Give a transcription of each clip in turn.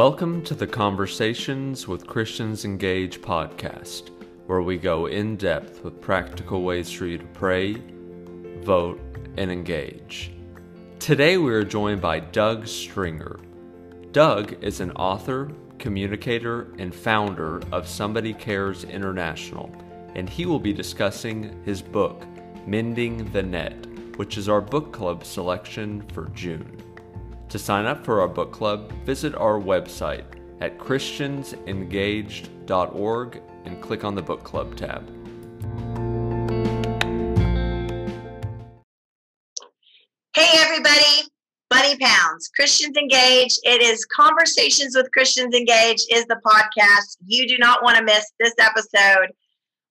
Welcome to the Conversations with Christians Engage podcast, where we go in depth with practical ways for you to pray, vote, and engage. Today we are joined by Doug Stringer. Doug is an author, communicator, and founder of Somebody Cares International, and he will be discussing his book, Mending the Net, which is our book club selection for June. To sign up for our book club, visit our website at christiansengaged.org and click on the book club tab. Hey, everybody. Bunny Pounds, Christians Engaged. It is Conversations with Christians Engaged is the podcast. You do not want to miss this episode.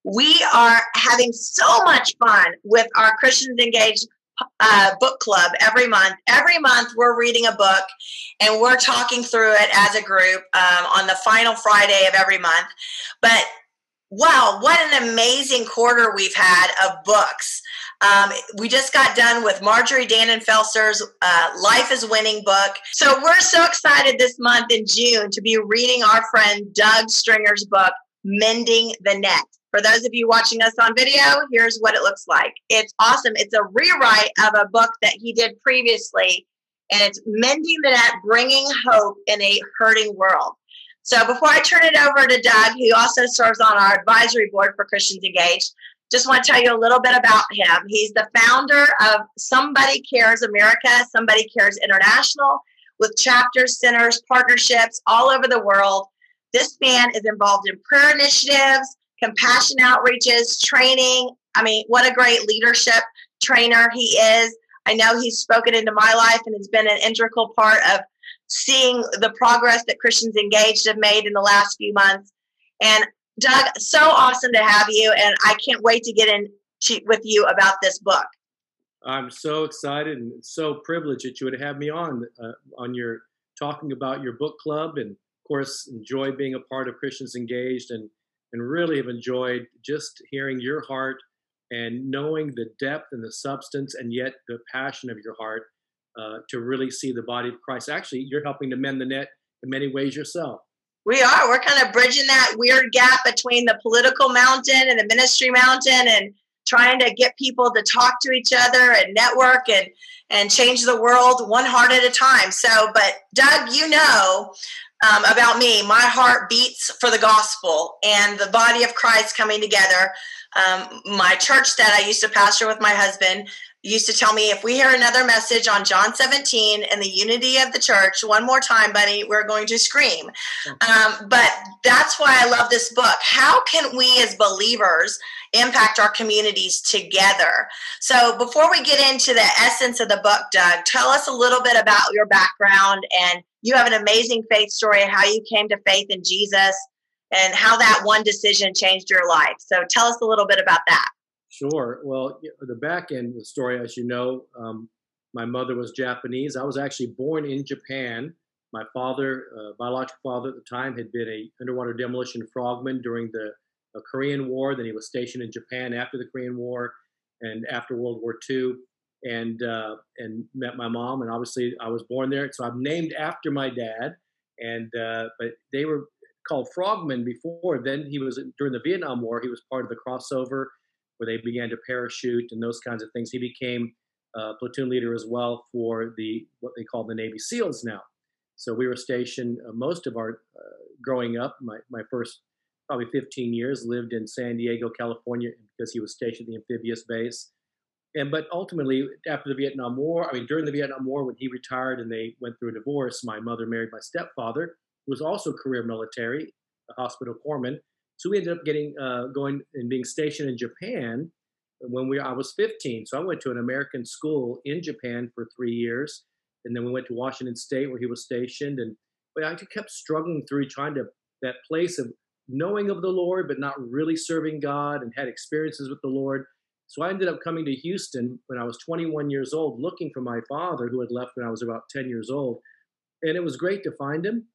We are having so much fun with our Christians Engaged uh, book club every month. Every month, we're reading a book and we're talking through it as a group um, on the final Friday of every month. But wow, what an amazing quarter we've had of books. Um, we just got done with Marjorie Dannenfelser's uh, Life is Winning book. So we're so excited this month in June to be reading our friend Doug Stringer's book, Mending the Net. For those of you watching us on video, here's what it looks like. It's awesome. It's a rewrite of a book that he did previously, and it's Mending the Net, Bringing Hope in a Hurting World. So before I turn it over to Doug, who also serves on our advisory board for Christians Engaged, just want to tell you a little bit about him. He's the founder of Somebody Cares America, Somebody Cares International, with chapters, centers, partnerships all over the world. This man is involved in prayer initiatives, compassion outreaches, training. I mean, what a great leadership trainer he is. I know he's spoken into my life and has been an integral part of seeing the progress that Christians Engaged have made in the last few months. And Doug, so awesome to have you, and I can't wait to get in to, with you about this book. I'm so excited and so privileged that you would have me on uh, on your talking about your book club, and course, enjoy being a part of Christians Engaged and and really have enjoyed just hearing your heart and knowing the depth and the substance and yet the passion of your heart uh, to really see the body of Christ. Actually, you're helping to mend the net in many ways yourself. We are. We're kind of bridging that weird gap between the political mountain and the ministry mountain and trying to get people to talk to each other and network and and change the world one heart at a time. So, but Doug, you know, um, about me. My heart beats for the gospel and the body of Christ coming together. Um, my church that I used to pastor with my husband used to tell me if we hear another message on John 17 and the unity of the church one more time, buddy, we're going to scream. Um, but that's why I love this book. How can we as believers impact our communities together? So before we get into the essence of the book, Doug, tell us a little bit about your background and you have an amazing faith story of how you came to faith in Jesus and how that one decision changed your life. So tell us a little bit about that. Sure. Well, the back end of the story, as you know, um, my mother was Japanese. I was actually born in Japan. My father, uh, biological father at the time, had been a underwater demolition frogman during the Korean War. Then he was stationed in Japan after the Korean War and after World War II and uh, and met my mom. And obviously, I was born there, so I'm named after my dad. And uh, but they were called frogmen before. Then he was during the Vietnam War. He was part of the crossover where they began to parachute and those kinds of things. He became uh, platoon leader as well for the what they call the Navy SEALs now. So we were stationed uh, most of our uh, growing up. My my first probably 15 years lived in San Diego, California, because he was stationed at the amphibious base and but ultimately after the vietnam war i mean during the vietnam war when he retired and they went through a divorce my mother married my stepfather who was also career military a hospital corpsman. So we ended up getting uh, going and being stationed in japan when we i was 15 so i went to an american school in japan for three years and then we went to washington state where he was stationed. And but i kept struggling through trying to that place of knowing of the lord but not really serving god and had experiences with the lord so I ended up coming to Houston when I was 21 years old, looking for my father who had left when I was about 10 years old. And it was great to find him,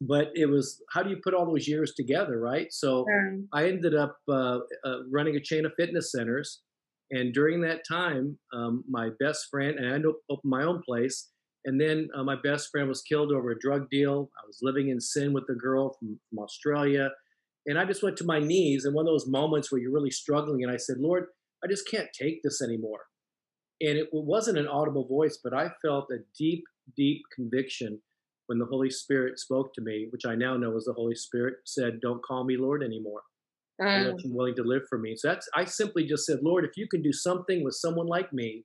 but it was how do you put all those years together, right? So mm. I ended up uh, uh, running a chain of fitness centers. And during that time, um, my best friend, and I opened my own place, And then uh, my best friend was killed over a drug deal. I was living in sin with a girl from, from Australia. And I just went to my knees in one of those moments where you're really struggling. And I said, Lord, I just can't take this anymore. And it wasn't an audible voice, but I felt a deep, deep conviction when the Holy Spirit spoke to me, which I now know was the Holy Spirit, said, Don't call me Lord anymore. Mm. I'm willing to live for me. So that's I simply just said, Lord, if you can do something with someone like me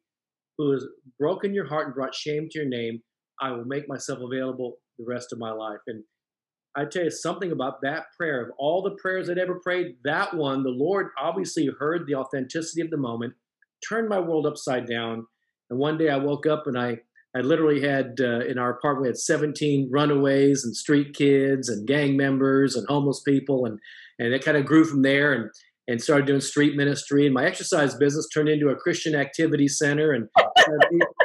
who has broken your heart and brought shame to your name, I will make myself available the rest of my life. And I tell you something about that prayer. Of all the prayers I'd ever prayed, that one, the Lord obviously heard the authenticity of the moment, turned my world upside down. And one day I woke up and I, I literally had uh, in our apartment we had 17 runaways and street kids and gang members and homeless people, and and it kind of grew from there. And and started doing street ministry. And my exercise business turned into a Christian activity center and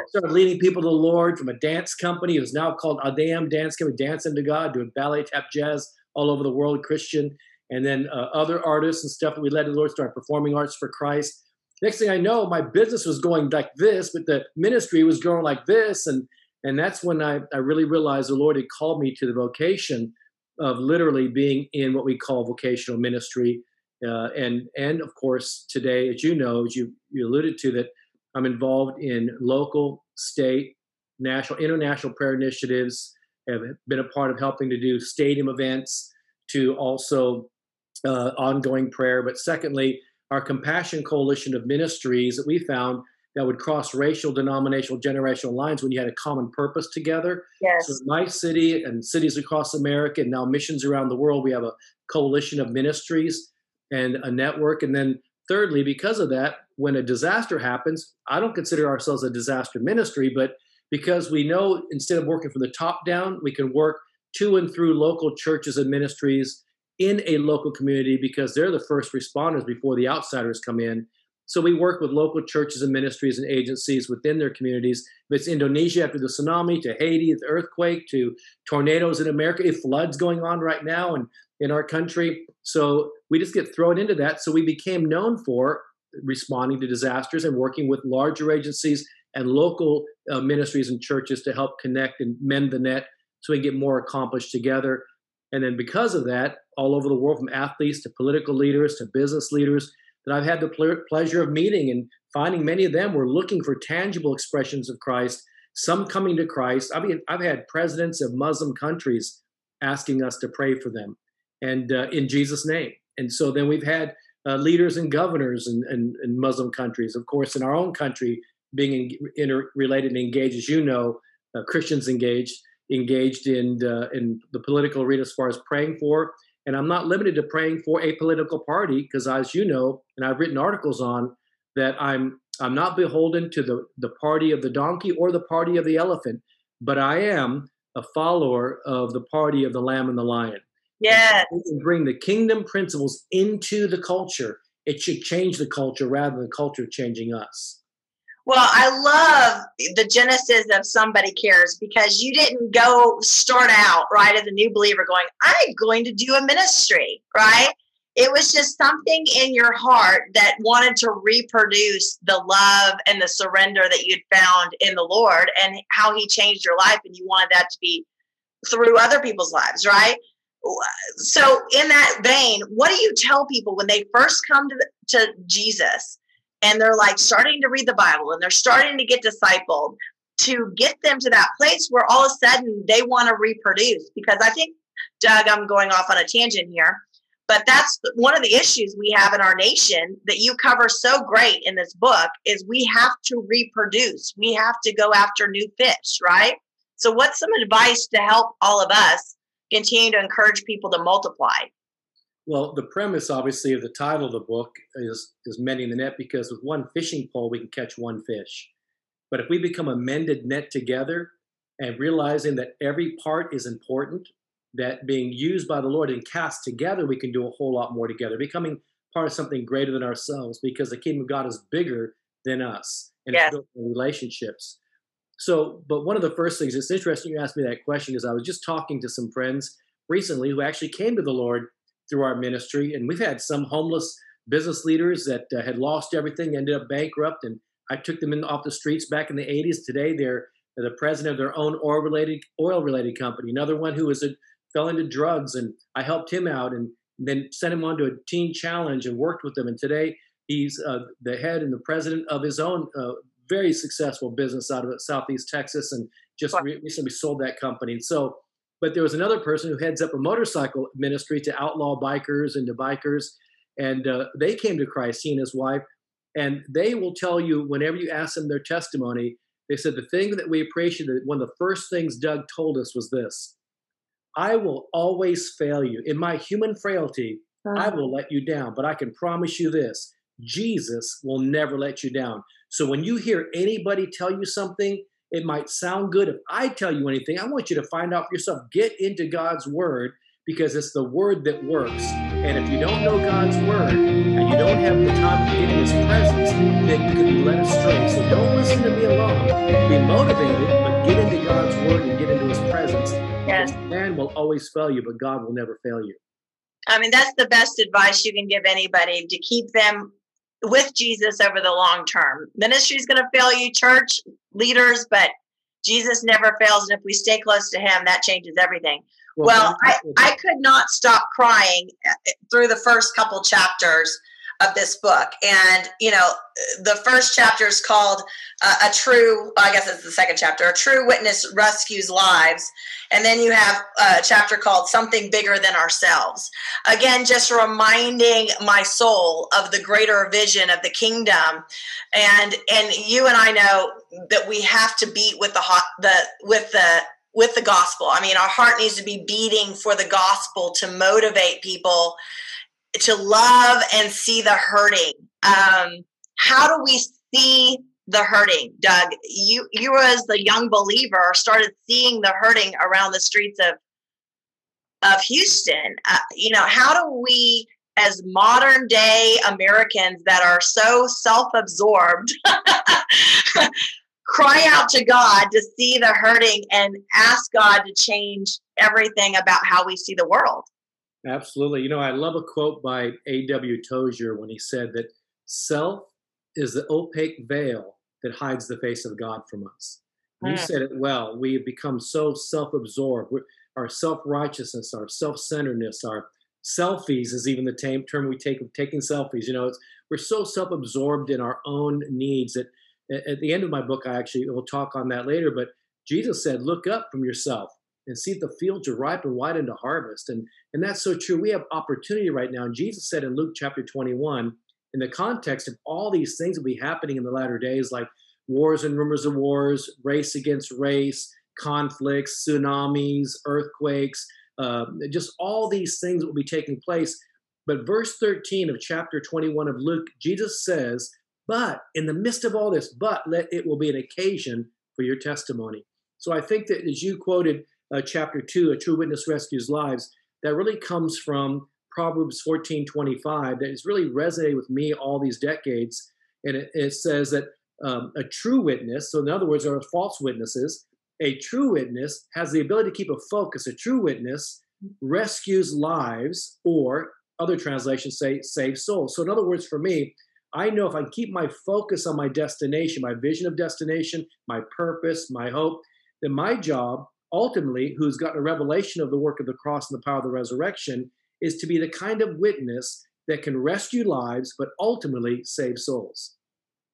started leading people to the Lord from a dance company. It was now called Adam Dance Company, Dancing to God, doing ballet, tap, jazz all over the world, Christian. And then uh, other artists and stuff that we led to the Lord started performing arts for Christ. Next thing I know, my business was going like this, but the ministry was growing like this. And and that's when I, I really realized the Lord had called me to the vocation of literally being in what we call vocational ministry uh, and and of course today, as you know, as you, you alluded to, that I'm involved in local, state, national, international prayer initiatives. Have been a part of helping to do stadium events, to also uh, ongoing prayer. But secondly, our Compassion Coalition of ministries that we found that would cross racial, denominational, generational lines when you had a common purpose together. Yes. So my city and cities across America and now missions around the world, we have a coalition of ministries and a network. And then, thirdly, because of that, when a disaster happens, I don't consider ourselves a disaster ministry, but because we know instead of working from the top down, we can work to and through local churches and ministries in a local community because they're the first responders before the outsiders come in. So we work with local churches and ministries and agencies within their communities. If it's Indonesia after the tsunami, to Haiti, the earthquake, to tornadoes in America, if floods going on right now and in our country. So we just get thrown into that. So we became known for responding to disasters and working with larger agencies and local uh, ministries and churches to help connect and mend the net so we get more accomplished together. And then because of that, all over the world, from athletes to political leaders to business leaders, that I've had the ple- pleasure of meeting and finding many of them were looking for tangible expressions of Christ, some coming to Christ. I mean, I've had presidents of Muslim countries asking us to pray for them and uh, in Jesus' name. And so then we've had uh, leaders and governors in, in, in, Muslim countries, of course, in our own country, being in, interrelated and engaged, as you know, uh, Christians engaged, engaged in uh, in the political arena as far as praying for. And I'm not limited to praying for a political party because, as you know, and I've written articles on that, I'm I'm not beholden to the the party of the donkey or the party of the elephant, but I am a follower of the party of the lamb and the lion. Yeah. Bring the kingdom principles into the culture. It should change the culture rather than the culture changing us. Well, I love the genesis of somebody cares because you didn't go start out right as a new believer going, I'm going to do a ministry, right? It was just something in your heart that wanted to reproduce the love and the surrender that you'd found in the Lord and how He changed your life, and you wanted that to be through other people's lives, right? So in that vein what do you tell people when they first come to, the, to jesus and they're like starting to read the bible and they're starting to get discipled to get them to that place where all of a sudden they want to reproduce? Because i think doug i'm going off on a tangent here but that's one of the issues we have in our nation that you cover so great in this book is we have to reproduce. We have to go after new fish right? So what's some advice to help all of us continue to encourage people to multiply? Well, the premise, obviously, of the title of the book is is mending the net because with one fishing pole we can catch one fish. But if we become a mended net together and realizing that every part is important, that being used by the Lord and cast together, we can do a whole lot more together, becoming part of something greater than ourselves because the kingdom of God is bigger than us and yes. relationships. So, but one of the first things, it's interesting you asked me that question is I was just talking to some friends recently who actually came to the Lord through our ministry. And we've had some homeless business leaders that uh, had lost everything, ended up bankrupt. And I took them in off the streets back in the 80s. Today, they're the president of their own oil related oil related company. Another one who was a, fell into drugs, and I helped him out, and then sent him on to a teen challenge and worked with them. And today he's uh, the head and the president of his own uh, very successful business out of Southeast Texas, and just recently sold that company. And so, but there was another person who heads up a motorcycle ministry to outlaw bikers and to bikers, and uh, they came to Christ. He and his wife, and they will tell you whenever you ask them their testimony. They said the thing that we appreciated, one of the first things Doug told us was this I will always fail you. In my human frailty. I will let you down, but I can promise you this Jesus will never let you down. So when you hear anybody tell you something, it might sound good. If I tell you anything, I want you to find out for yourself. Get into God's word because it's the word that works. And if you don't know God's word and you don't have the time to get in his presence, then you can be led astray. So don't listen to me alone. Be motivated, but get into God's word and get into his presence. Yes. Man will always fail you, but God will never fail you. I mean, that's the best advice you can give anybody to keep them with Jesus over the long term. Ministry is going to fail you, church leaders, but Jesus never fails. And if we stay close to him, that changes everything. Well, well I, I could not stop crying uh, through the first couple chapters of this book. And, you know, the first chapter is called uh, A True, I guess it's the second chapter, A True Witness Rescues Lives. And then you have a chapter called Something Bigger Than Ourselves. Again, just reminding my soul of the greater vision of the kingdom. And and you and I know that we have to beat with the hot the with the with the gospel. I mean, our heart needs to be beating for the gospel to motivate people to love and see the hurting. Um, how do we see the hurting, Doug? You you as the young believer started seeing the hurting around the streets of of Houston. Uh, you know, how do we as modern day Americans that are so self-absorbed cry out to God to see the hurting and ask God to change everything about how we see the world? Absolutely. You know, I love a quote by A.W. Tozer when he said that self is the opaque veil that hides the face of God from us. You hmm. said it well. We have become so self absorbed. Our self righteousness, our self centeredness, our selfies is even the term we take of taking selfies. You know, we're so self absorbed in our own needs that at the end of my book, I actually will talk on that later. But Jesus said, Look up from yourself and see the fields are ripe and white into harvest. And, and that's so true. We have opportunity right now. And Jesus said in Luke chapter 21, in the context of all these things that will be happening in the latter days, like wars and rumors of wars, race against race, conflicts, tsunamis, earthquakes, uh, just all these things will be taking place. But verse 13 of chapter 21 of Luke, Jesus says, But in the midst of all this, but let it will be an occasion for your testimony. So I think that as you quoted uh, chapter 2, A True Witness Rescues Lives, that really comes from Proverbs 14 25, that has really resonated with me all these decades. And it, it says that um, a true witness, so in other words, there are false witnesses, a true witness has the ability to keep a focus. A true witness rescues lives, or other translations say save souls. So, in other words, for me, I know if I keep my focus on my destination, my vision of destination, my purpose, my hope, then my job ultimately, who's gotten a revelation of the work of the cross and the power of the resurrection, is to be the kind of witness that can rescue lives, but ultimately save souls.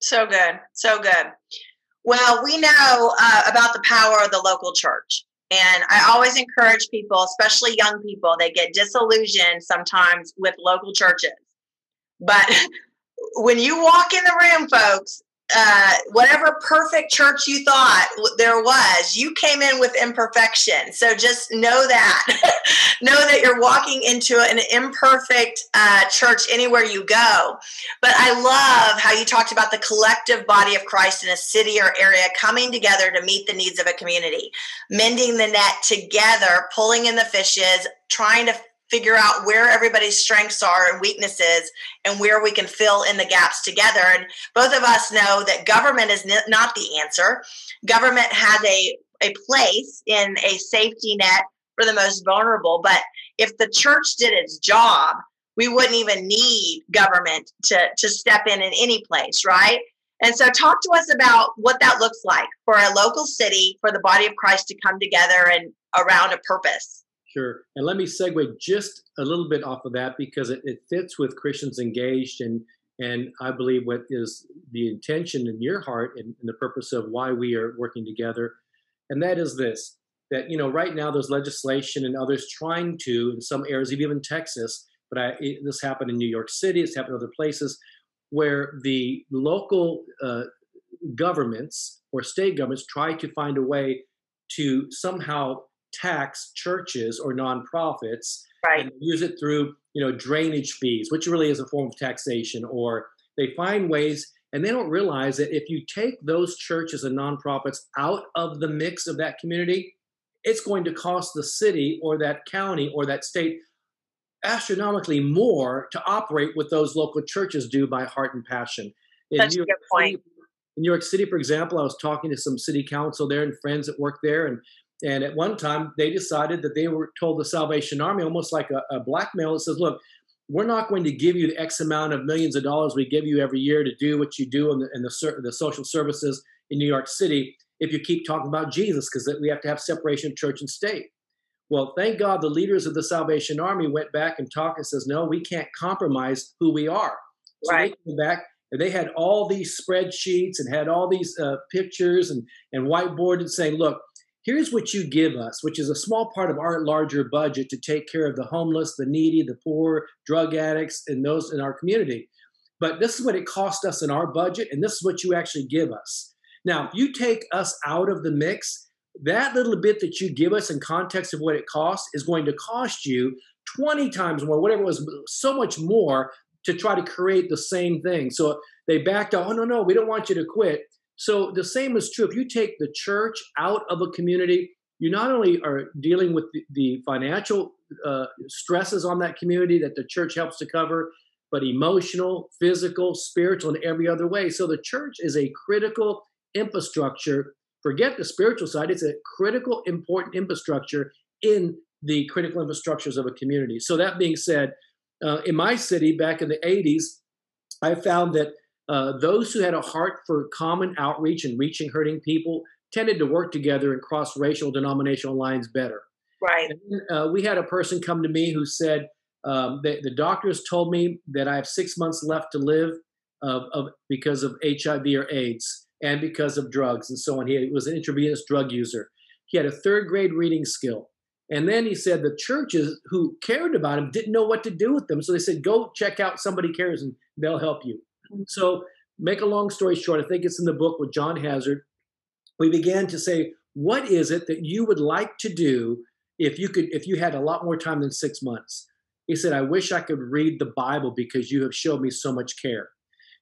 So good. So good. Well, we know uh, about the power of the local church. And I always encourage people, especially young people, they get disillusioned sometimes with local churches. But when you walk in the room, folks, uh, whatever perfect church you thought there was, you came in with imperfection. So just know that. know that you're walking into an imperfect uh, church anywhere you go. But I love how you talked about the collective body of Christ in a city or area coming together to meet the needs of a community, mending the net together, pulling in the fishes, trying to figure out where everybody's strengths are and weaknesses and where we can fill in the gaps together. And both of us know that government is not the answer. Government has a, a place in a safety net for the most vulnerable. But if the church did its job, we wouldn't even need government to, to step in in any place, right? And so, talk to us about what that looks like for a local city, for the body of Christ to come together and around a purpose. Sure. And let me segue just a little bit off of that because it, it fits with Christians engaged and and I believe what is the intention in your heart and, and the purpose of why we are working together. And that is this that, you know, right now there's legislation and others trying to, in some areas, even in Texas, but I, it, this happened in New York City, it's happened in other places, where the local uh, governments or state governments try to find a way to somehow tax churches or nonprofits right. and use it through you know drainage fees which really is a form of taxation or they find ways and they don't realize that if you take those churches and nonprofits out of the mix of that community it's going to cost the city or that county or that state astronomically more to operate what those local churches do by heart and passion. In That's New a good point. City, in New York City, for example, I was talking to some city council there and friends that work there, and and at one time they decided that they were told the Salvation Army almost like a, a blackmail that says, "Look, we're not going to give you the X amount of millions of dollars we give you every year to do what you do in the, in the, the social services in New York City if you keep talking about Jesus, because we have to have separation of church and state." Well, thank God the leaders of the Salvation Army went back and talked and says, no, we can't compromise who we are. So right. they came back and they had all these spreadsheets and had all these uh, pictures and, and whiteboarded saying, look, here's what you give us, which is a small part of our larger budget to take care of the homeless, the needy, the poor, drug addicts, and those in our community. But this is what it cost us in our budget, and this is what you actually give us. Now, if you take us out of the mix, that little bit that you give us in context of what it costs is going to cost you 20 times more, whatever it was, so much more to try to create the same thing. So they backed out, oh, no, no, we don't want you to quit. So the same is true. If you take the church out of a community, you not only are dealing with the, the financial uh, stresses on that community that the church helps to cover, but emotional, physical, spiritual, and every other way. So the church is a critical infrastructure forget the spiritual side, it's a critical, important infrastructure in the critical infrastructures of a community. So, that being said, uh, in my city back in the 80s, I found that uh, those who had a heart for common outreach and reaching hurting people tended to work together and cross racial denominational lines better. Right. And, uh, we had a person come to me who said, um, the, the, doctors told me that I have six months left to live of, of, because of HIV or AIDS and because of drugs and so on. He was an intravenous drug user. He had a third grade reading skill. And then he said the churches who cared about him didn't know what to do with them. So they said, go check out somebody cares and they'll help you. So, make a long story short, I think it's in the book with John Hazard. We began to say, what is it that you would like to do if you could, if you had a lot more time than six months? He said, I wish I could read the Bible because you have showed me so much care.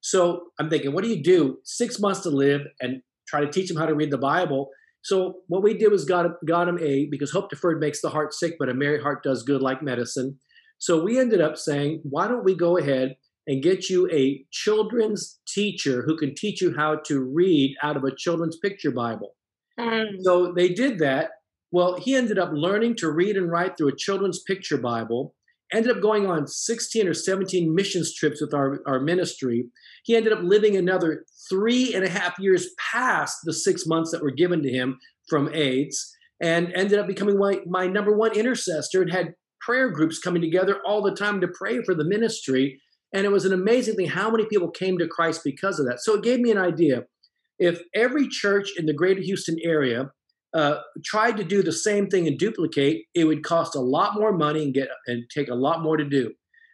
So I'm thinking, what do you do? Six months to live and try to teach them how to read the Bible. So what we did was got got him a because hope deferred makes the heart sick, but a merry heart does good like medicine. So we ended up saying, why don't we go ahead and get you a children's teacher who can teach you how to read out of a children's picture Bible. Mm. So they did that. Well, he ended up learning to read and write through a children's picture Bible ended up going on 16 or 17 missions trips with our, our ministry. He ended up living another three and a half years past the six months that were given to him from AIDS and ended up becoming my, my number one intercessor and had prayer groups coming together all the time to pray for the ministry. And it was an amazing thing how many people came to Christ because of that. So it gave me an idea. If every church in the greater Houston area uh, tried to do the same thing and duplicate, it would cost a lot more money and get and take a lot more to do.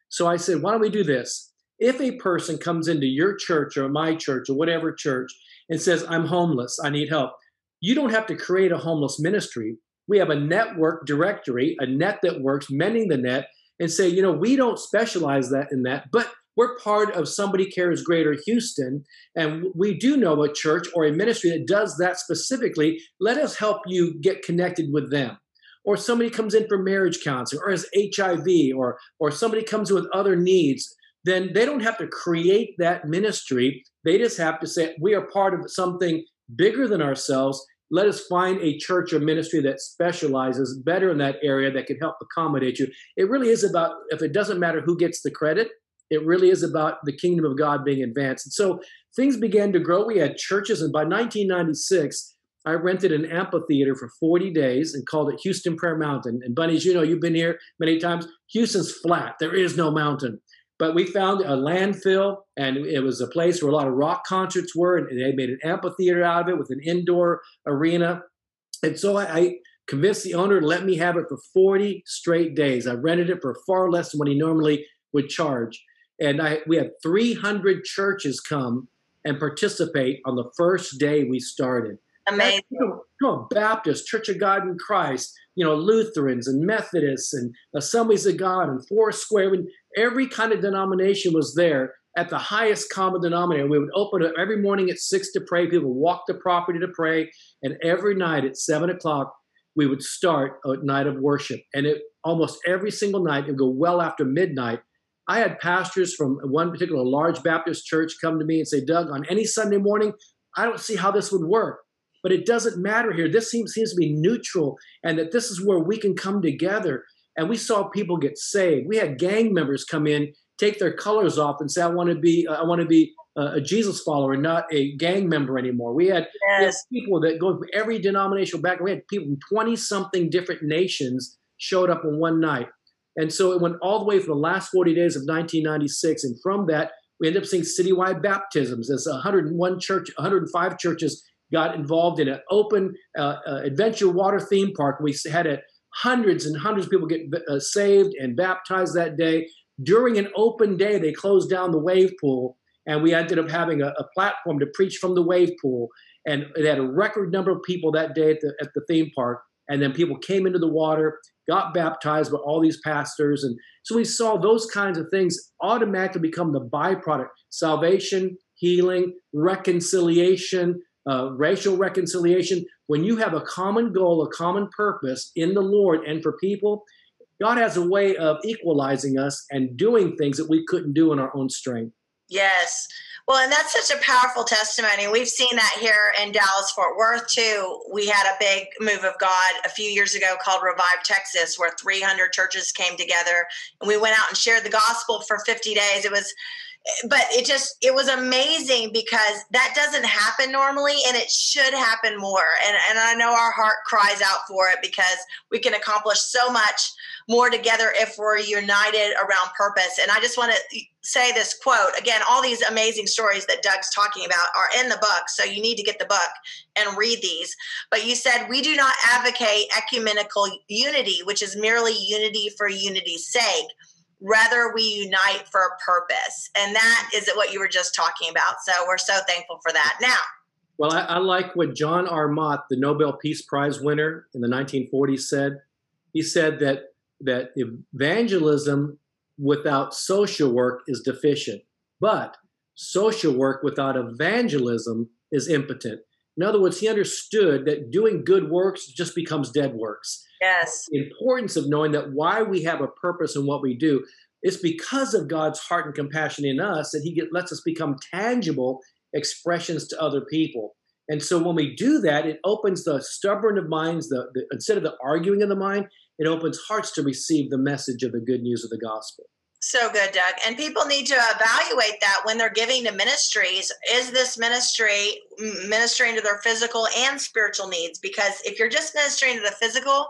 So I said, why don't we do this? If a person comes into your church or my church or whatever church and says, I'm homeless, I need help, you don't have to create a homeless ministry. We have a network directory, a net that works, mending the net, and say, you know, we don't specialize that in that, but we're part of Somebody Cares Greater Houston, and we do know a church or a ministry that does that specifically. Let us help you get connected with them. Or somebody comes in for marriage counseling, or has HIV, or or somebody comes with other needs. Then they don't have to create that ministry. They just have to say, we are part of something bigger than ourselves. Let us find a church or ministry that specializes better in that area that can help accommodate you. It really is about if it doesn't matter who gets the credit, It really is about the kingdom of God being advanced. And so things began to grow. We had churches, and by 1996, I rented an amphitheater for 40 days and called it Houston Prayer Mountain. And Bunnies, you know, you've been here many times. Houston's flat, there is no mountain. But we found a landfill, and it was a place where a lot of rock concerts were, and they made an amphitheater out of it with an indoor arena. And so I, I convinced the owner to let me have it for 40 straight days. I rented it for far less than what he normally would charge. And I, we had 300 churches come and participate on the first day we started. Amazing. You know, Baptist, Church of God in Christ, you know, Lutherans and Methodists and Assemblies of God and Foursquare. I mean, every kind of denomination was there at the highest common denominator. We would open up every morning at six to pray. People would walk the property to pray. And every night at seven o'clock, we would start a night of worship. And it almost every single night, it would go well after midnight. I had pastors from one particular large Baptist church come to me and say, Doug, on any Sunday morning, I don't see how this would work. But it doesn't matter here. This seems, seems to be neutral, and that this is where we can come together. And we saw people get saved. We had gang members come in, take their colors off, and say, "I want to be, uh, I want to be a Jesus follower, not a gang member anymore." We had, yes. we had people that go from every denominational background. We had people from twenty something different nations showed up in one night. And so it went all the way for the last 40 days of 1996. And from that, we ended up seeing citywide baptisms as 101 church, 105 churches got involved in an open uh, uh, adventure water theme park. We had a, hundreds and hundreds of people get uh, saved and baptized that day. During an open day, they closed down the wave pool, and we ended up having a, a platform to preach from the wave pool. And it had a record number of people that day at the, at the theme park. And then people came into the water got baptized by all these pastors. And so we saw those kinds of things automatically become the byproduct salvation, healing, reconciliation, uh, racial reconciliation. When you have a common goal, a common purpose in the Lord and for people, God has a way of equalizing us and doing things that we couldn't do in our own strength. Yes. Well, and that's such a powerful testimony. We've seen that here in Dallas, Fort Worth, too. We had a big move of God a few years ago called Revive Texas, where 300 churches came together and we went out and shared the gospel for 50 days. It was but it just it was amazing because that doesn't happen normally and it should happen more. And and I know our heart cries out for it because we can accomplish so much more together if we're united around purpose. And I just want to say this quote again all these amazing stories that Doug's talking about are in the book so you need to get the book and read these. But you said we do not advocate ecumenical unity which is merely unity for unity's sake rather we unite for a purpose. And that is what you were just talking about. So we're so thankful for that. Now well i, I like what john r mott the nobel peace prize winner in the 1940s said. He said that that evangelism without social work is deficient but social work without evangelism is impotent in other words he understood that doing good works just becomes dead works Yes. The importance of knowing that why we have a purpose in what we do is because of God's heart and compassion in us that He get, lets us become tangible expressions to other people. And so when we do that, it opens the stubborn of minds, the, the instead of the arguing of the mind, it opens hearts to receive the message of the good news of the gospel. So good, Doug. And people need to evaluate that when they're giving to ministries. Is this ministry ministering to their physical and spiritual needs? Because if you're just ministering to the physical,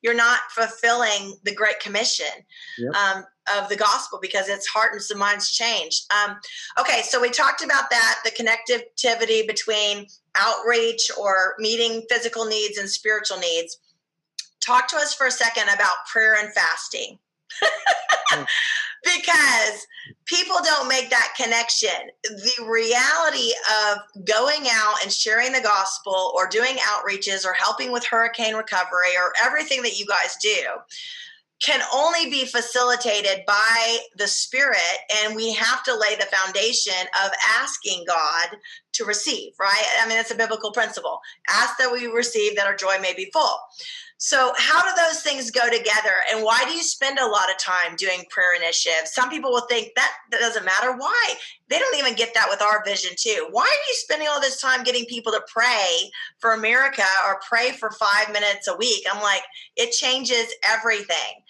you're not fulfilling the Great Commission yep. um, of the gospel because its heart and minds change. Um, okay, so we talked about that the connectivity between outreach or meeting physical needs and spiritual needs. Talk to us for a second about prayer and fasting. because people don't make that connection. The reality of going out and sharing the gospel or doing outreaches or helping with hurricane recovery or everything that you guys do can only be facilitated by the Spirit, and we have to lay the foundation of asking God to receive, right? I mean, it's a biblical principle. Ask that we receive that our joy may be full. So, how do those things go together? And why do you spend a lot of time doing prayer initiatives? Some people will think that, that doesn't matter. Why? They don't even get that with our vision, too. Why are you spending all this time getting people to pray for America or pray for five minutes a week? I'm like, it changes everything.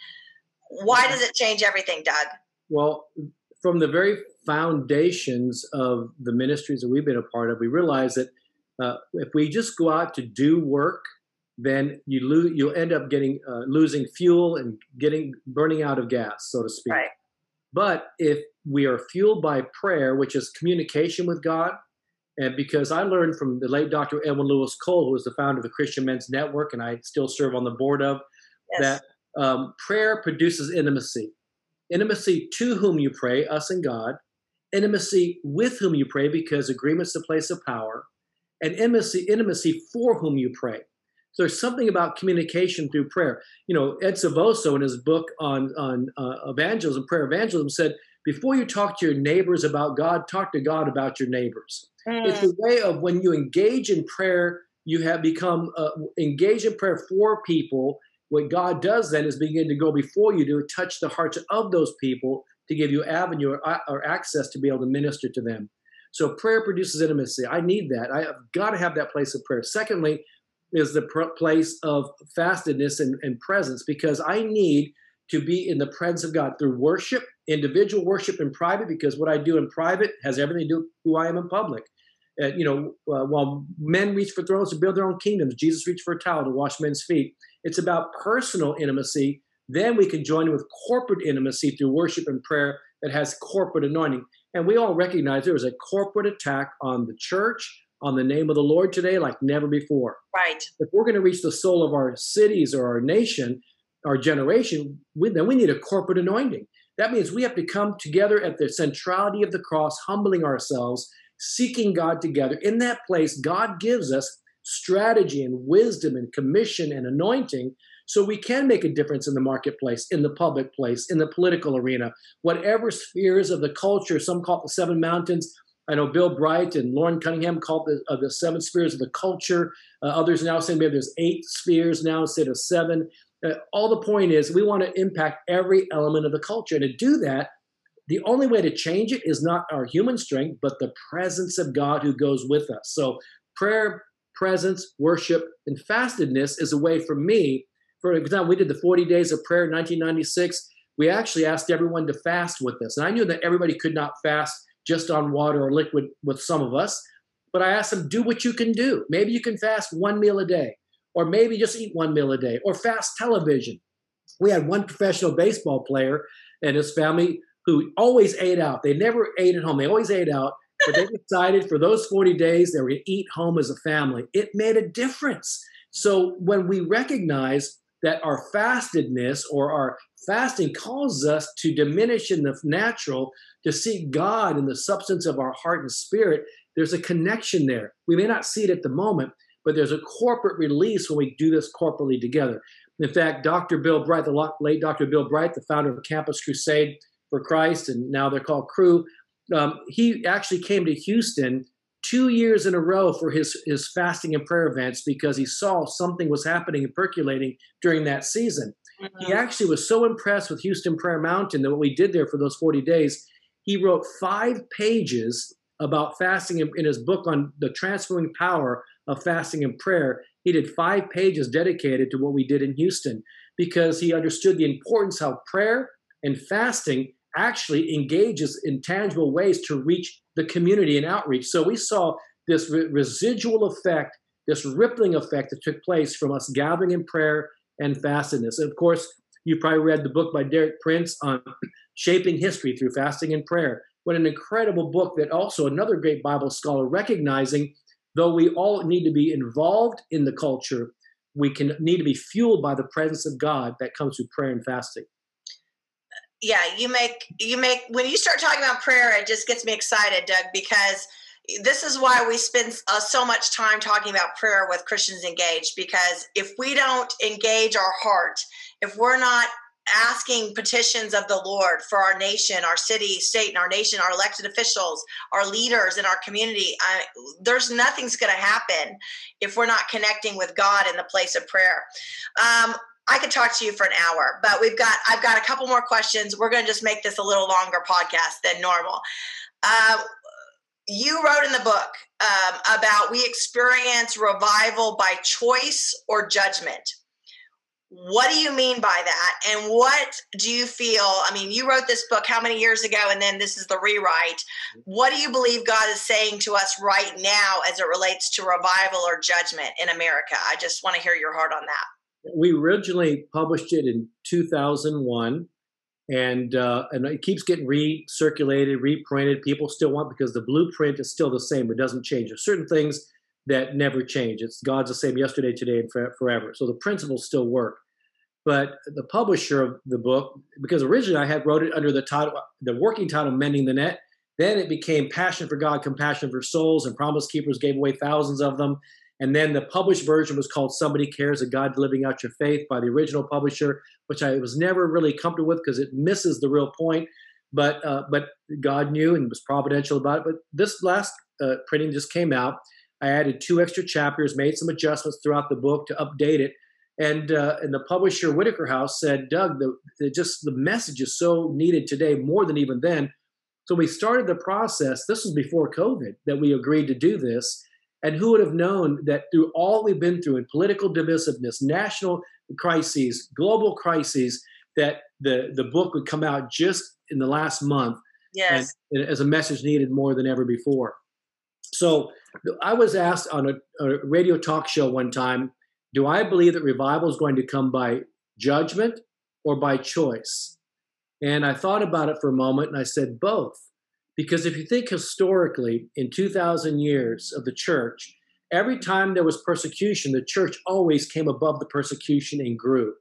Why does it change everything, Doug? Well, from the very foundations of the ministries that we've been a part of, we realize that uh, if we just go out to do work, then you lose, you'll end up getting uh, losing fuel and getting burning out of gas, so to speak. Right. But if we are fueled by prayer, which is communication with God, and because I learned from the late Dr. Edwin Lewis Cole, who was the founder of the Christian Men's Network, and I still serve on the board of, yes. that um, prayer produces intimacy. Intimacy to whom you pray, us and God. Intimacy with whom you pray, because agreement's the place of power. And intimacy, intimacy for whom you pray. So there's something about communication through prayer. You know, Ed Silvoso in his book on on uh, evangelism, prayer evangelism, said before you talk to your neighbors about God, talk to God about your neighbors. Mm. It's a way of when you engage in prayer, you have become uh, engaged in prayer for people. What God does then is begin to go before you to touch the hearts of those people to give you avenue or, uh, or access to be able to minister to them. So prayer produces intimacy. I need that. I've got to have that place of prayer. Secondly, is the pr- place of fastedness and, and presence because I need to be in the presence of God through worship, individual worship in private, because what I do in private has everything to do with who I am in public. Uh, you know, uh, while men reach for thrones to build their own kingdoms, Jesus reached for a towel to wash men's feet. It's about personal intimacy. Then we can join with corporate intimacy through worship and prayer that has corporate anointing. And we all recognize there is a corporate attack on the church, on the name of the Lord today like never before. Right. If we're going to reach the soul of our cities or our nation, our generation, we, then we need a corporate anointing. That means we have to come together at the centrality of the cross, humbling ourselves, seeking God together. In that place, God gives us strategy and wisdom and commission and anointing so we can make a difference in the marketplace, in the public place, in the political arena, whatever spheres of the culture, some call it the seven mountains, I know Bill Bright and Loren Cunningham called the, uh, the seven spheres of the culture. Uh, others now saying maybe there's eight spheres now instead of seven. Uh, all the point is we want to impact every element of the culture. And to do that, the only way to change it is not our human strength, but the presence of God who goes with us. So prayer, presence, worship, and fastedness is a way for me. For example, we did the 40 days of prayer in 1996. We actually asked everyone to fast with us. And I knew that everybody could not fast just on water or liquid with some of us. But I asked them, do what you can do. Maybe you can fast one meal a day, or maybe just eat one meal a day, or fast television. We had one professional baseball player and his family who always ate out. They never ate at home, they always ate out. But they decided for those 40 days they were going to eat home as a family. It made a difference. So when we recognize that our fastedness or our fasting causes us to diminish in the natural to seek God in the substance of our heart and spirit, there's a connection there. We may not see it at the moment, but there's a corporate release when we do this corporately together. In fact, Dr. Bill Bright, the late Dr. Bill Bright, the founder of Campus Crusade for Christ, and now they're called Cru, um, he actually came to Houston two years in a row for his, his fasting and prayer events because he saw something was happening and percolating during that season. He actually was so impressed with Houston Prayer Mountain that what we did there for those 40 days, he wrote five pages about fasting in, in his book on the transforming power of fasting and prayer. He did five pages dedicated to what we did in Houston because he understood the importance how prayer and fasting actually engages in tangible ways to reach the community and outreach. So we saw this re- residual effect, this rippling effect that took place from us gathering in prayer and fastedness. And of course, you probably read the book by Derek Prince on shaping history through fasting and prayer. What an incredible book that also another great Bible scholar recognizing, though we all need to be involved in the culture, we can need to be fueled by the presence of God that comes through prayer and fasting yeah, you make you make when you start talking about prayer, it just gets me excited, Doug, because this is why we spend uh, so much time talking about prayer with Christians Engaged. Because if we don't engage our heart, if we're not asking petitions of the Lord for our nation, our city, state, and our nation, our elected officials, our leaders in our community. I, there's nothing's going to happen if we're not connecting with God in the place of prayer. Um, I could talk to you for an hour, but we've got I've got a couple more questions. We're going to just make this a little longer podcast than normal. Uh, you wrote in the book um, about we experience revival by choice or judgment. what do you mean by that? And what do you feel? I mean, you wrote this book how many years ago, and then this is the rewrite. What do you believe God is saying to us right now as it relates to revival or judgment in America? I just want to hear your heart on that. We originally published it in 2001, and uh, and it keeps getting recirculated, reprinted. People still want because the blueprint is still the same; it doesn't change. There's certain things that never change. It's God's the same yesterday, today, and forever. So the principles still work. But the publisher of the book, because originally I had wrote it under the title, the working title, "Mending the Net." Then it became "Passion for God, Compassion for Souls," and Promise Keepers gave away thousands of them. And then the published version was called "Somebody Cares: A God Living Out Your Faith" by the original publisher, which I was never really comfortable with because it misses the real point. But uh, but God knew and was providential about it. But this last uh, printing just came out. I added two extra chapters, made some adjustments throughout the book to update it and uh, and the publisher Whitaker House said, Doug, the, the, just the message is so needed today more than even then. So we started the process. This was before COVID that we agreed to do this. And who would have known that through all we've been through in political divisiveness, national crises, global crises, that the, the book would come out just in the last month yes. and, as a message needed more than ever before. So I was asked on a, a radio talk show one time do I believe that revival is going to come by judgment or by choice? And I thought about it for a moment and I said both. Because if you think historically, in 2,000 years of the church, every time there was persecution, the church always came above the persecution and grew.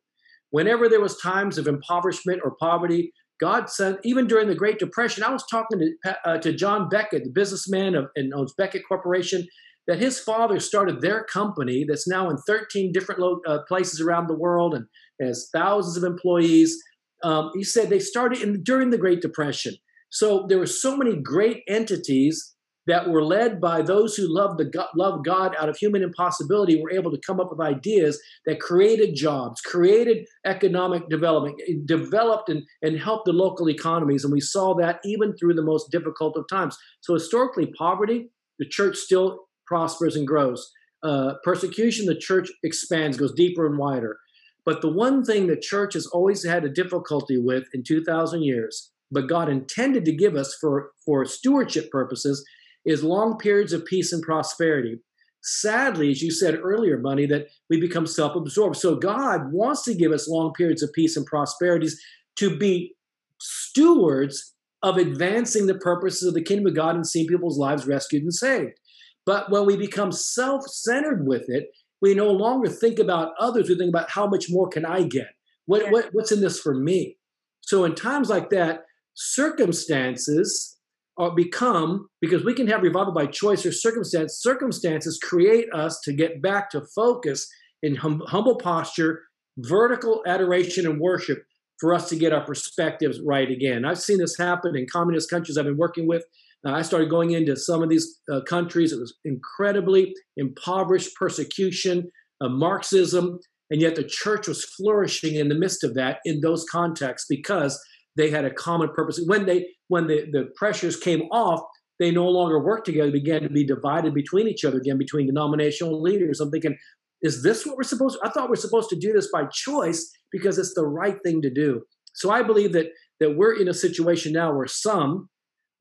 Whenever there was times of impoverishment or poverty, God sent, even during the Great Depression, I was talking to, uh, to John Beckett, the businessman of, and owns Beckett Corporation that his father started their company that's now in 13 different lo- uh, places around the world and has thousands of employees. Um, he said they started in, during the Great Depression. So there were so many great entities that were led by those who loved the love God out of human impossibility were able to come up with ideas that created jobs, created economic development, developed and, and helped the local economies. And we saw that even through the most difficult of times. So historically, poverty, the church still prospers and grows. Uh, persecution, the church expands, goes deeper and wider. But the one thing the church has always had a difficulty with in 2,000 years, but God intended to give us for, for stewardship purposes, is long periods of peace and prosperity. Sadly, as you said earlier, Bunny, that we become self absorbed. So God wants to give us long periods of peace and prosperities to be stewards of advancing the purposes of the kingdom of God and seeing people's lives rescued and saved. But when we become self centered with it, we no longer think about others. We think about how much more can I get? What, what, what's in this for me? So in times like that, circumstances are become because we can have revival by choice or circumstance. Circumstances create us to get back to focus in hum, humble posture, vertical adoration and worship for us to get our perspectives right again. I've seen this happen in communist countries I've been working with uh, I started going into some of these uh, countries. It was incredibly impoverished persecution, uh, Marxism, and yet the church was flourishing in the midst of that in those contexts because they had a common purpose. When they when the, the pressures came off, they no longer worked together, began to be divided between each other again, between denominational leaders. I'm thinking, is this what we're supposed to? I thought we're supposed to do this by choice because it's the right thing to do. So I believe that that we're in a situation now where some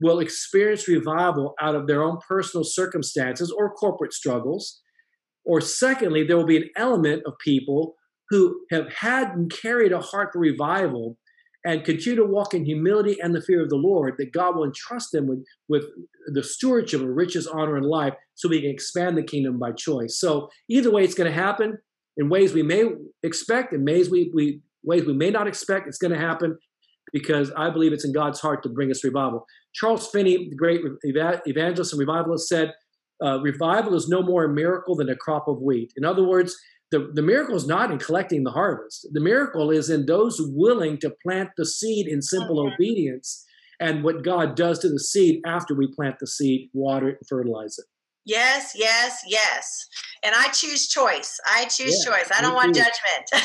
will experience revival out of their own personal circumstances or corporate struggles. Or, secondly, there will be an element of people who have had and carried a heart for revival and continue to walk in humility and the fear of the Lord, that God will entrust them with, with the stewardship of riches, honor, and life so we can expand the kingdom by choice. So, either way, it's going to happen in ways we may expect, in ways we, we, ways we may not expect, it's going to happen because I believe it's in God's heart to bring us revival. Charles Finney, the great evangelist and revivalist, said, uh, Revival is no more a miracle than a crop of wheat. In other words, the, the miracle is not in collecting the harvest. The miracle is in those willing to plant the seed in simple okay. obedience and what God does to the seed after we plant the seed, water it, and fertilize it. Yes, yes, yes. And I choose choice. I choose yeah, choice. I don't want too. judgment.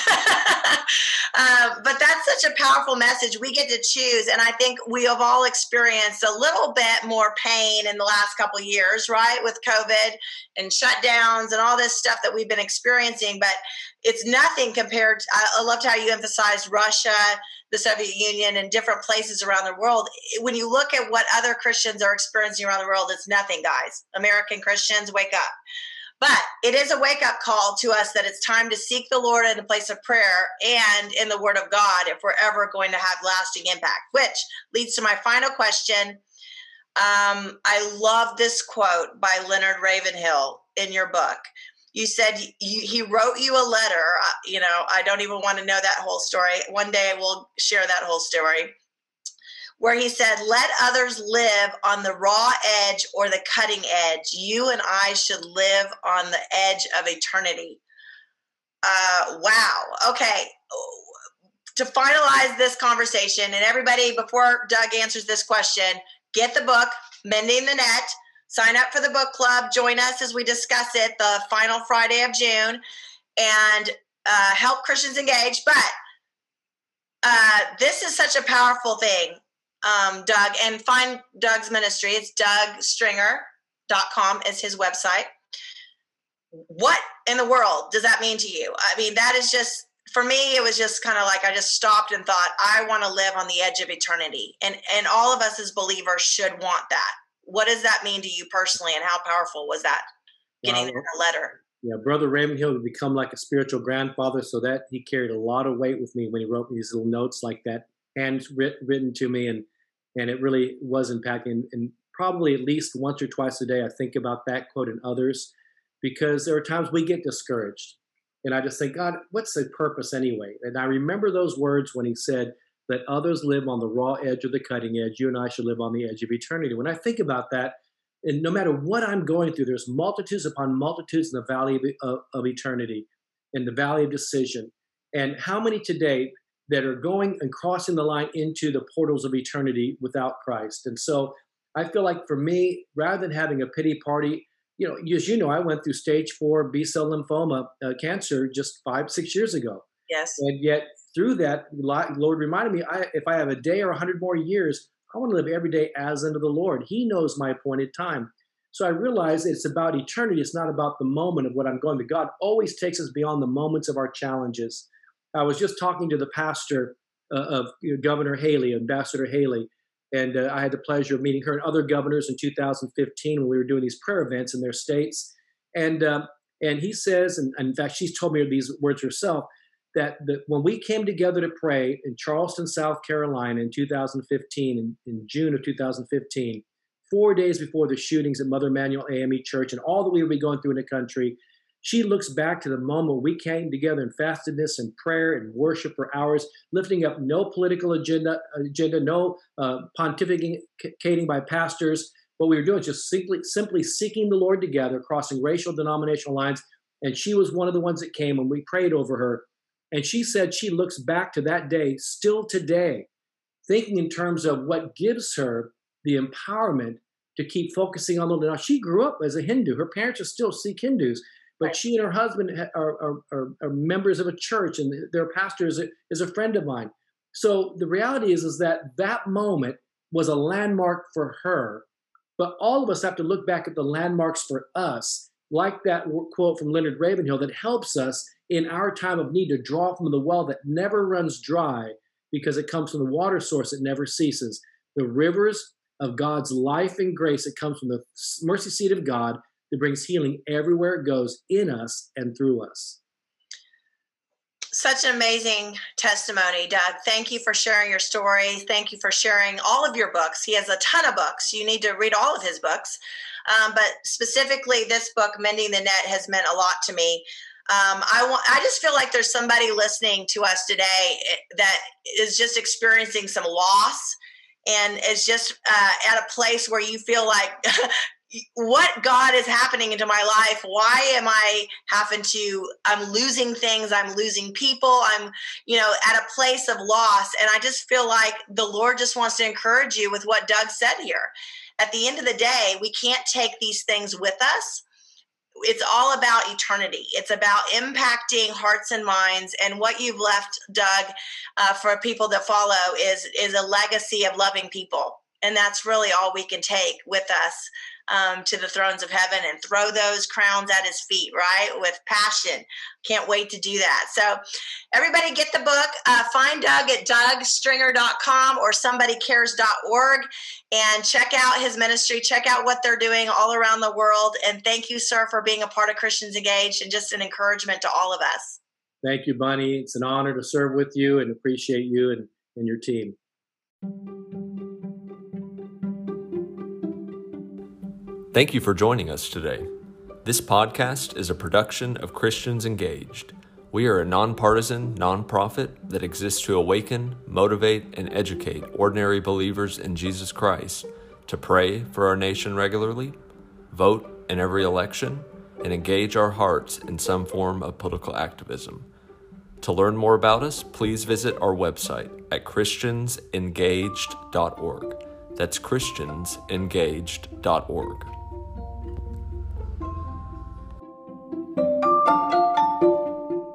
uh, but that's such a powerful message. We get to choose. And I think we have all experienced a little bit more pain in the last couple years, right? With COVID and shutdowns and all this stuff that we've been experiencing. But it's nothing compared. To, I loved how you emphasized Russia the Soviet Union and different places around the world. When you look at what other Christians are experiencing around the world, it's nothing, guys. American Christians, wake up. But it is a wake up call to us that it's time to seek the Lord in a place of prayer and in the Word of God if we're ever going to have lasting impact, which leads to my final question. Um, I love this quote by Leonard Ravenhill in your book you said you, he wrote you a letter. Uh, you know, I don't even want to know that whole story. One day we'll share that whole story. Where he said, Let others live on the raw edge or the cutting edge. You and I should live on the edge of eternity. Uh, wow. Okay. To finalize this conversation, and everybody, before Doug answers this question, get the book, Mending the Net sign up for the book club. Join us as we discuss it the final Friday of June and uh, help Christians engage. But uh, this is such a powerful thing, um, Doug. And find Doug's ministry. It's dougstringer.com is his website. What in the world does that mean to you? I mean, that is just for me it was just kind of like i just stopped and thought i want to live on the edge of eternity and and all of us as believers should want that what does that mean to you personally and how powerful was that getting well, that letter? Yeah brother Ravenhill would become like a spiritual grandfather so that he carried a lot of weight with me when he wrote me these little notes like that hand written to me and and it really was impacting and probably at least once or twice a day i think about that quote and others because there are times we get discouraged and i just think god what's the purpose anyway? And i remember those words when he said let others live on the raw edge of the cutting edge. You and I should live on the edge of eternity. When I think about that, and no matter what I'm going through, there's multitudes upon multitudes in the valley of, of, of eternity, in the valley of decision. And how many today that are going and crossing the line into the portals of eternity without Christ? And so I feel like for me, rather than having a pity party, you know, as you know, I went through stage four B cell lymphoma uh, cancer just five, six years ago. Yes. And yet through that, Lord reminded me, I, if I have a day or a hundred more years, I want to live every day as unto the Lord. He knows my appointed time. So I realize it's about eternity. It's not about the moment of what I'm going to. God always takes us beyond the moments of our challenges. I was just talking to the pastor uh, of Governor Haley, Ambassador Haley, and uh, I had the pleasure of meeting her and other governors in 2015 when we were doing these prayer events in their states. And uh, and he says, and, and in fact, she's told me these words herself that the, when we came together to pray in Charleston, South Carolina in 2015, in, in June of 2015, four days before the shootings at Mother Emanuel AME Church and all that we would be going through in the country, she looks back to the moment we came together in fastedness and prayer and worship for hours, lifting up no political agenda, agenda no uh, pontificating by pastors. What we were doing just simply, simply seeking the Lord together, crossing racial, denominational lines. And she was one of the ones that came and we prayed over her. And she said she looks back to that day still today, thinking in terms of what gives her the empowerment to keep focusing on the Lord. Now, she grew up as a Hindu. Her parents are still Sikh Hindus, but she and her husband are, are, are, are members of a church, and their pastor is a, is a friend of mine. So the reality is, is that that moment was a landmark for her. But all of us have to look back at the landmarks for us, like that quote from Leonard Ravenhill that helps us in our time of need to draw from the well that never runs dry because it comes from the water source that never ceases. The rivers of God's life and grace that comes from the mercy seat of God that brings healing everywhere it goes in us and through us. Such an amazing testimony, Doug. Thank you for sharing your story. Thank you for sharing all of your books. He has a ton of books. You need to read all of his books. Um, but specifically, this book, Mending the Net, has meant a lot to me. Um, I want. I just feel like there's somebody listening to us today eh, that is just experiencing some loss, and is just uh, at a place where you feel like. what God is happening into my life? Why am I having to? I'm losing things. I'm losing people. I'm, you know, at a place of loss. And I just feel like the Lord just wants to encourage you with what Doug said here at the end of the day, we can't take these things with us. It's all about eternity. It's about impacting hearts and minds. And what you've left, Doug, uh, for people to follow is is a legacy of loving people and that's really all we can take with us um, to the thrones of heaven and throw those crowns at his feet, right? With passion. Can't wait to do that. So, everybody get the book. Uh, find Doug at dougstringer.com or somebodycares.org and check out his ministry. Check out what they're doing all around the world. And thank you, sir, for being a part of Christians Engaged and just an encouragement to all of us. Thank you, Bunny. It's an honor to serve with you and appreciate you and, and your team. Thank you for joining us today. This podcast is a production of Christians Engaged. We are a nonpartisan nonprofit that exists to awaken, motivate, and educate ordinary believers in Jesus Christ to pray for our nation regularly, vote in every election, and engage our hearts in some form of political activism. To learn more about us, please visit our website at christiansengaged.org. That's christiansengaged.org.